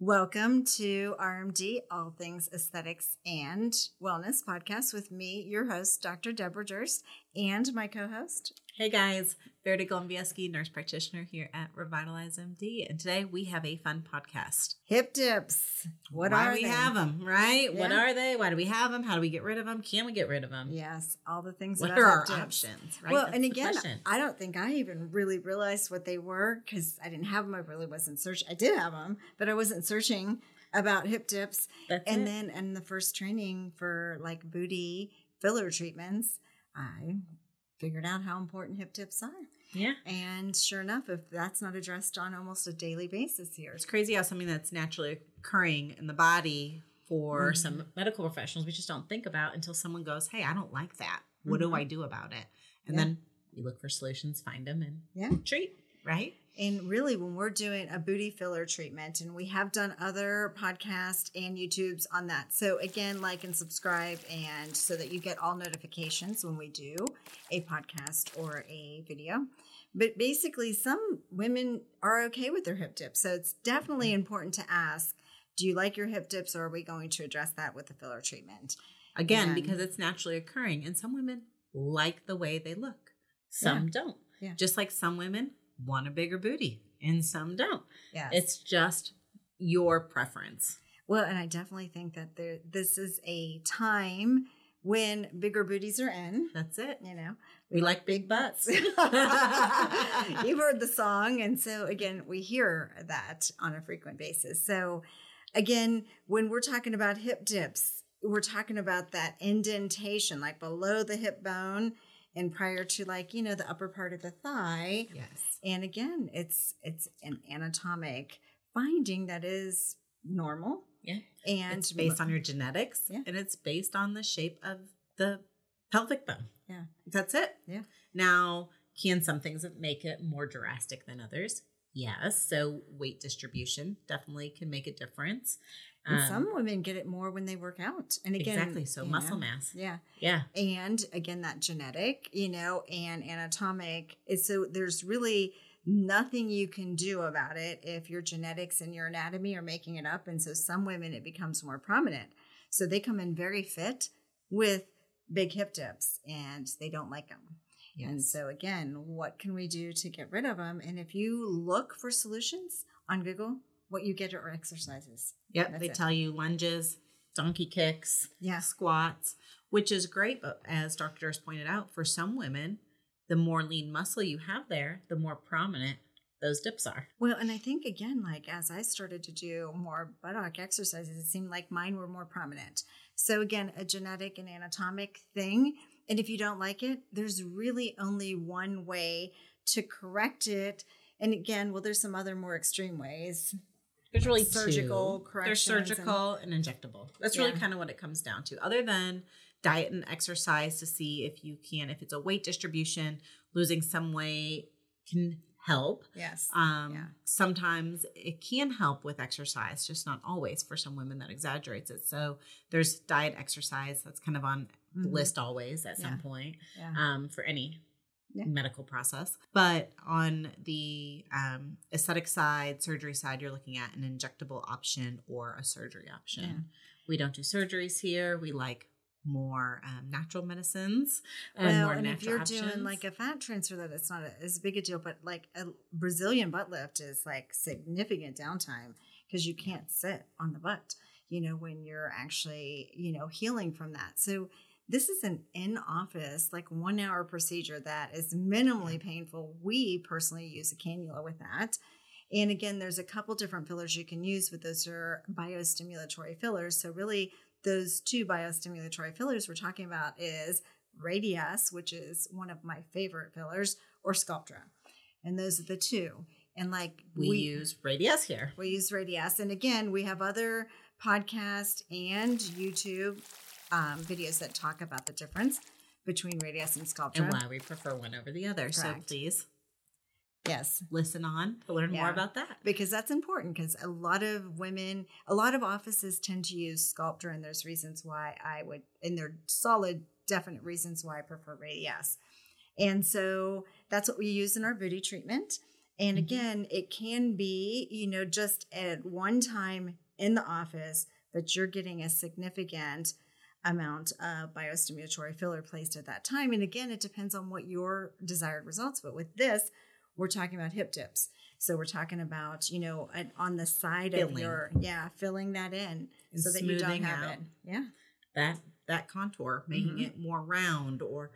Welcome to RMD, All Things Aesthetics and Wellness podcast with me, your host, Dr. Deborah Durst, and my co host. Hey guys, Verity Gombieski, nurse practitioner here at Revitalize MD, and today we have a fun podcast. Hip dips. What Why are we they? have them, right? What are they? Why do we have them? How do we get rid of them? Can we get rid of them? Yes, all the things What about are our options? Right. Well, That's and again, question. I don't think I even really realized what they were because I didn't have them. I really wasn't searching. I did have them, but I wasn't searching about hip dips. That's and it. then in the first training for like booty filler treatments, I figured out how important hip dips are. yeah, And sure enough, if that's not addressed on almost a daily basis here, it's crazy how something that's naturally occurring in the body for Mhm. some medical professionals we just don't think about until someone goes, "Hey, I don't like that. What Mhm. do I do about it?" And Yeah. then you look for solutions, find them, and Yeah. treat. Right. And really, when we're doing a booty filler treatment, and we have done other podcasts and YouTubes on that. So, again, like and subscribe, and so that you get all notifications when we do a podcast or a video. But basically, some women are okay with their hip dips. So, it's definitely mm-hmm. important to ask do you like your hip dips, or are we going to address that with the filler treatment? Again, And- because it's naturally occurring. And some women like the way they look, some don't. Yeah. Just like some women want a bigger booty and some don't. Yeah. It's just your preference. Well, and I definitely think that there this is a time when bigger booties are in. That's it. You know, We like big butts. You've heard the song, and so again, we hear that on a frequent basis. So, again, when we're talking about hip dips, we're talking about that indentation, like below the hip bone and prior to, like you know, the upper part of the thigh. yes. And again, it's it's an anatomic finding that is normal. Yeah. And it's based on your genetics Yeah. and it's based on the shape of the pelvic bone. Yeah. That's it. Yeah. Now, can some things make it more drastic than others? Yes. So weight distribution definitely can make a difference. And Um, some women get it more when they work out. And again, exactly. So muscle know, mass. Yeah. Yeah. And again, that genetic, you know, and anatomic. is So there's really nothing you can do about it if your genetics and your anatomy are making it up. And so some women, it becomes more prominent. So they come in very fit with big hip dips and they don't like them. And so, again, what can we do to get rid of them? And if you look for solutions on Google, what you get are exercises. Yep, That's they it. tell you lunges, donkey kicks, Yeah. squats, which is great. But as Dr. Durst pointed out, for some women, the more lean muscle you have there, the more prominent those dips are. Well, and I think again, like as I started to do more buttock exercises, it seemed like mine were more prominent. So again, a genetic and anatomic thing. And if you don't like it, there's really only one way to correct it. And again, well, there's some other more extreme ways. There's really Surgical two. There's corrections and- surgical and, injectable. That's really kind of what it comes down to. Other than diet and exercise to see if you can, if it's a weight distribution, losing some weight can help. Yes. Um, Yeah. Sometimes it can help with exercise, just not always. For some women, that exaggerates it. So there's diet, exercise. That's kind of on the Mhm. list always at some point Yeah. um, for any Yeah. medical process. But on the um, aesthetic side, surgery side, you're looking at an injectable option or a surgery option. Yeah. We don't do surgeries here. We like more um, natural medicines and well, more and if natural you're options. doing like a fat transfer, that it's not a, as big a deal, but like a Brazilian butt lift is like significant downtime because you can't sit on the butt, you know, when you're actually, you know, healing from that. So this is an in office, like one hour procedure that is minimally painful. We personally use a cannula with that. And again, there's a couple different fillers you can use, but those are biostimulatory fillers. So really, those two biostimulatory fillers we're talking about is Radiesse, which is one of my favorite fillers, or Sculptra. And those are the two. And like we, use Radiesse here. we use Radiesse. And again, we have other podcast and YouTube um, videos that talk about the difference between Radiesse and Sculptra. and why we prefer one over the other. So please Yes. listen on to learn Yeah. more about that. because that's important because a lot of women a lot of offices tend to use Sculptra and there's reasons why i would and they're solid definite reasons why i prefer Radiesse and so that's what we use in our booty treatment And Mhm. again, it can be, you know, just at one time in the office, but you're getting a significant amount of biostimulatory filler placed at that time. And again, it depends on what your desired results. But with this, we're talking about hip dips. So we're talking about, you know, on the side of your, yeah, filling that in And so that you don't have it. Yeah. that that contour, making Mhm. it more round or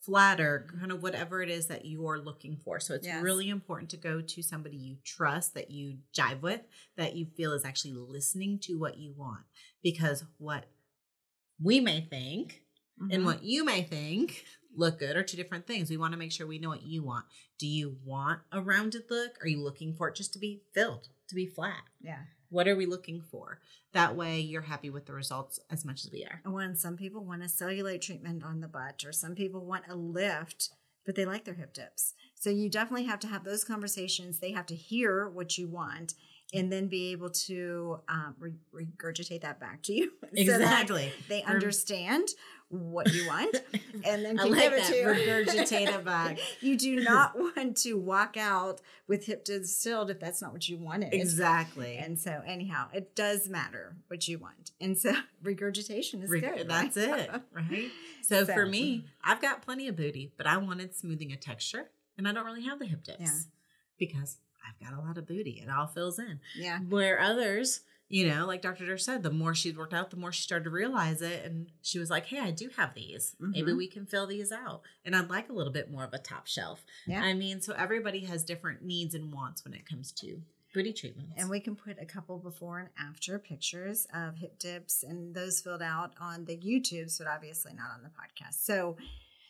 flatter, kind of whatever it is that you're looking for. So it's Yes. really important to go to somebody you trust, that you jive with, that you feel is actually listening to what you want. Because what we may think and Mhm. what you may think look good are two different things. We want to make sure we know what you want. Do you want a rounded look? Are you looking for it just to be filled, to be flat? Yeah. What are we looking for? That way you're happy with the results as much as we are. And when some people want a cellulite treatment on the butt, or some people want a lift, but they like their hip dips. So you definitely have to have those conversations. They have to hear what you want and then be able to um, re- regurgitate that back to you. so Exactly. they understand what you want and then I can like give it to you. Regurgitate it back. you do not want to walk out with hip distilled if that's not what you wanted. Exactly. And so, anyhow, it does matter what you want. And so, regurgitation is Reg- good. That's right? it, right? So, for me, I've got plenty of booty, but I wanted smoothing a texture, and I don't really have the hip dips Yeah. because I've got a lot of booty. It all fills in. Yeah. Where others, you know, like Dr. Durr said, the more she's worked out, the more she started to realize it. And she was like, hey, I do have these. Maybe Mhm. we can fill these out. And I'd like a little bit more of a top shelf. Yeah. I mean, so everybody has different needs and wants when it comes to booty treatments. And we can put a couple before and after pictures of hip dips and those filled out on the YouTube, but obviously not on the podcast. So,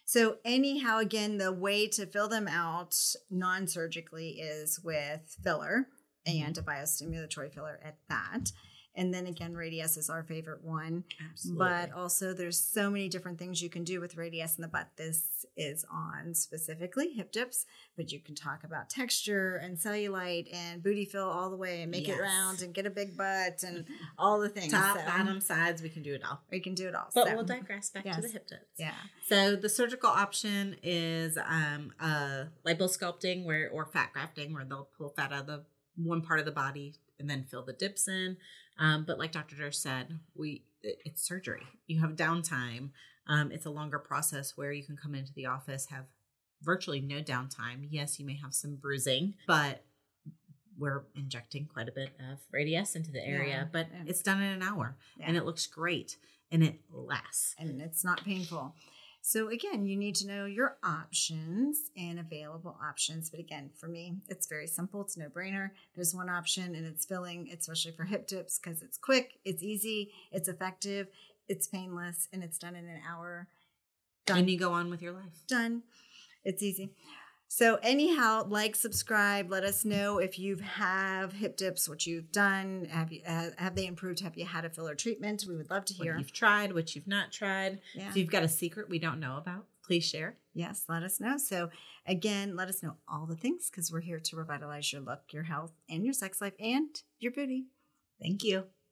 so anyhow, again, the way to fill them out non-surgically is with filler and mm-hmm. a biostimulatory filler at that. And then again, Radiesse is our favorite one. Absolutely. But also, there's so many different things you can do with Radiesse in the butt. This is on specifically hip dips, but you can talk about texture and cellulite and booty fill all the way and make Yes. it round and get a big butt and all the things. top, So, bottom, sides, we can do it all. we can do it all. But So, we'll digress back to the hip dips. yeah, So the surgical option is um, uh, liposculpting where or fat grafting where they'll pull fat out of the one part of the body and then fill the dips in. Um, but like Dr. Durr said, we it- it's surgery. You have downtime. Um, it's a longer process where you can come into the office have virtually no downtime. Yes, you may have some bruising, but we're injecting quite a bit of Radiesse into the area. Yeah, but yeah. it's done in an hour yeah. and it looks great and it lasts. and it's not painful. So again, you need to know your options and available options. But again, for me, it's very simple. It's no brainer. There's one option and it's filling, especially for hip dips, because it's quick, it's easy, it's effective, it's painless, and it's done in an hour. Done. And you go on with your life. done. It's easy. So anyhow, like, subscribe. Let us know if you have hip dips, what you've done. Have you uh, have they improved? Have you had a filler treatment? We would love to hear. what you've tried, what you've not tried. Yeah. If you've got a secret we don't know about, please share. Yes, let us know. So, again, let us know all the things because we're here to revitalize your look, your health, and your sex life and your booty. Thank you.